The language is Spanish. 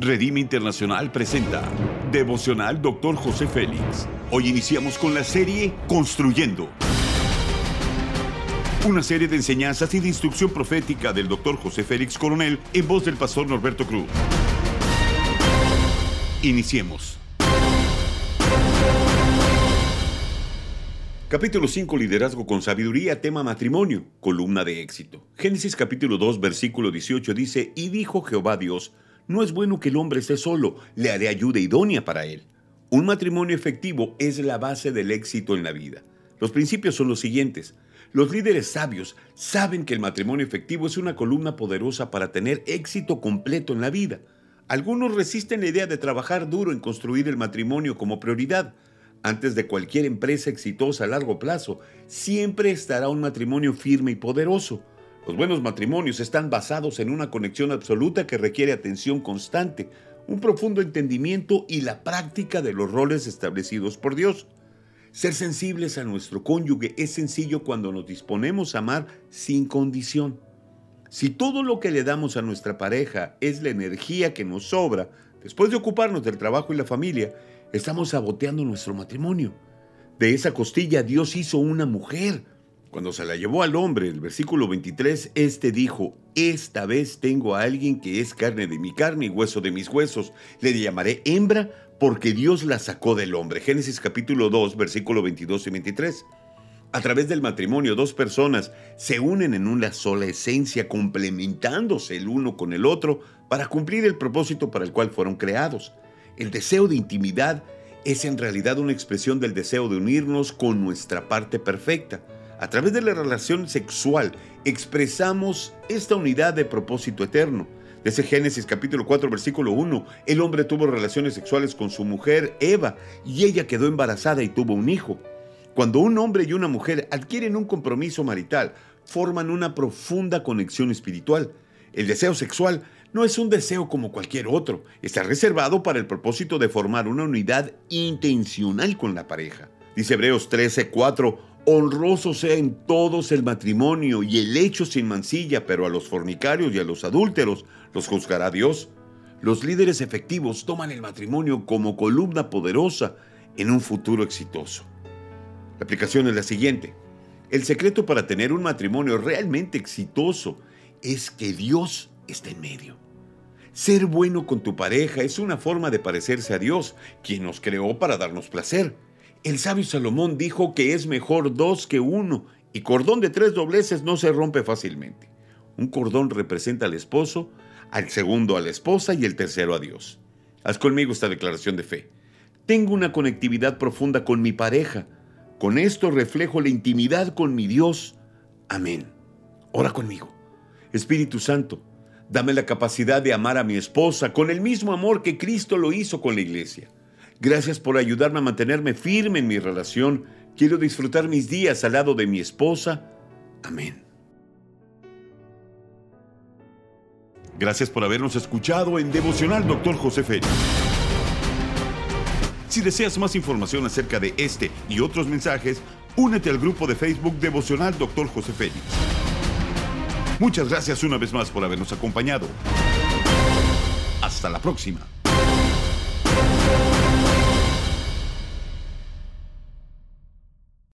Redime Internacional presenta Devocional Dr. José Félix. Hoy iniciamos con la serie Construyendo. Una serie de enseñanzas y de instrucción profética del Dr. José Félix Coronel en voz del pastor Norberto Cruz. Iniciemos. Capítulo 5, Liderazgo con Sabiduría, tema matrimonio, columna de éxito. Génesis capítulo 2, versículo 18 dice, Y dijo Jehová Dios, no es bueno que el hombre esté solo, le haré ayuda idónea para él. Un matrimonio efectivo es la base del éxito en la vida. Los principios son los siguientes. Los líderes sabios saben que el matrimonio efectivo es una columna poderosa para tener éxito completo en la vida. Algunos resisten la idea de trabajar duro en construir el matrimonio como prioridad, antes de cualquier empresa exitosa a largo plazo, siempre estará un matrimonio firme y poderoso. Los buenos matrimonios están basados en una conexión absoluta que requiere atención constante, un profundo entendimiento y la práctica de los roles establecidos por Dios. Ser sensibles a nuestro cónyuge es sencillo cuando nos disponemos a amar sin condición. Si todo lo que le damos a nuestra pareja es la energía que nos sobra, después de ocuparnos del trabajo y la familia, estamos saboteando nuestro matrimonio. De esa costilla Dios hizo una mujer. Cuando se la llevó al hombre, el versículo 23, este dijo, esta vez tengo a alguien que es carne de mi carne y hueso de mis huesos. Le llamaré hembra porque Dios la sacó del hombre. Génesis capítulo 2, versículo 22 y 23. A través del matrimonio, dos personas se unen en una sola esencia, complementándose el uno con el otro para cumplir el propósito para el cual fueron creados. El deseo de intimidad es en realidad una expresión del deseo de unirnos con nuestra parte perfecta. A través de la relación sexual expresamos esta unidad de propósito eterno. Desde Génesis capítulo 4 versículo 1, el hombre tuvo relaciones sexuales con su mujer Eva y ella quedó embarazada y tuvo un hijo. Cuando un hombre y una mujer adquieren un compromiso marital, forman una profunda conexión espiritual. El deseo sexual no es un deseo como cualquier otro, está reservado para el propósito de formar una unidad intencional con la pareja. Dice Hebreos 13:4, honroso sea en todos el matrimonio y el hecho sin mancilla, pero a los fornicarios y a los adúlteros los juzgará Dios. Los líderes efectivos toman el matrimonio como columna poderosa en un futuro exitoso. La aplicación es la siguiente. El secreto para tener un matrimonio realmente exitoso es que Dios está en medio. Ser bueno con tu pareja es una forma de parecerse a Dios, quien nos creó para darnos placer. El sabio Salomón dijo que es mejor dos que uno, y cordón de tres dobleces no se rompe fácilmente. Un cordón representa al esposo, al segundo a la esposa y el tercero a Dios. Haz conmigo esta declaración de fe. Tengo una conectividad profunda con mi pareja. Con esto reflejo la intimidad con mi Dios. Amén. Ora conmigo. Espíritu Santo, Dame la capacidad de amar a mi esposa con el mismo amor que Cristo lo hizo con la iglesia. Gracias por ayudarme a mantenerme firme en mi relación. Quiero disfrutar mis días al lado de mi esposa. Amén. Gracias por habernos escuchado en Devocional Dr. José Félix. Si deseas más información acerca de este y otros mensajes, únete al grupo de Facebook Devocional Dr. José Félix. Muchas gracias una vez más por habernos acompañado. Hasta la próxima.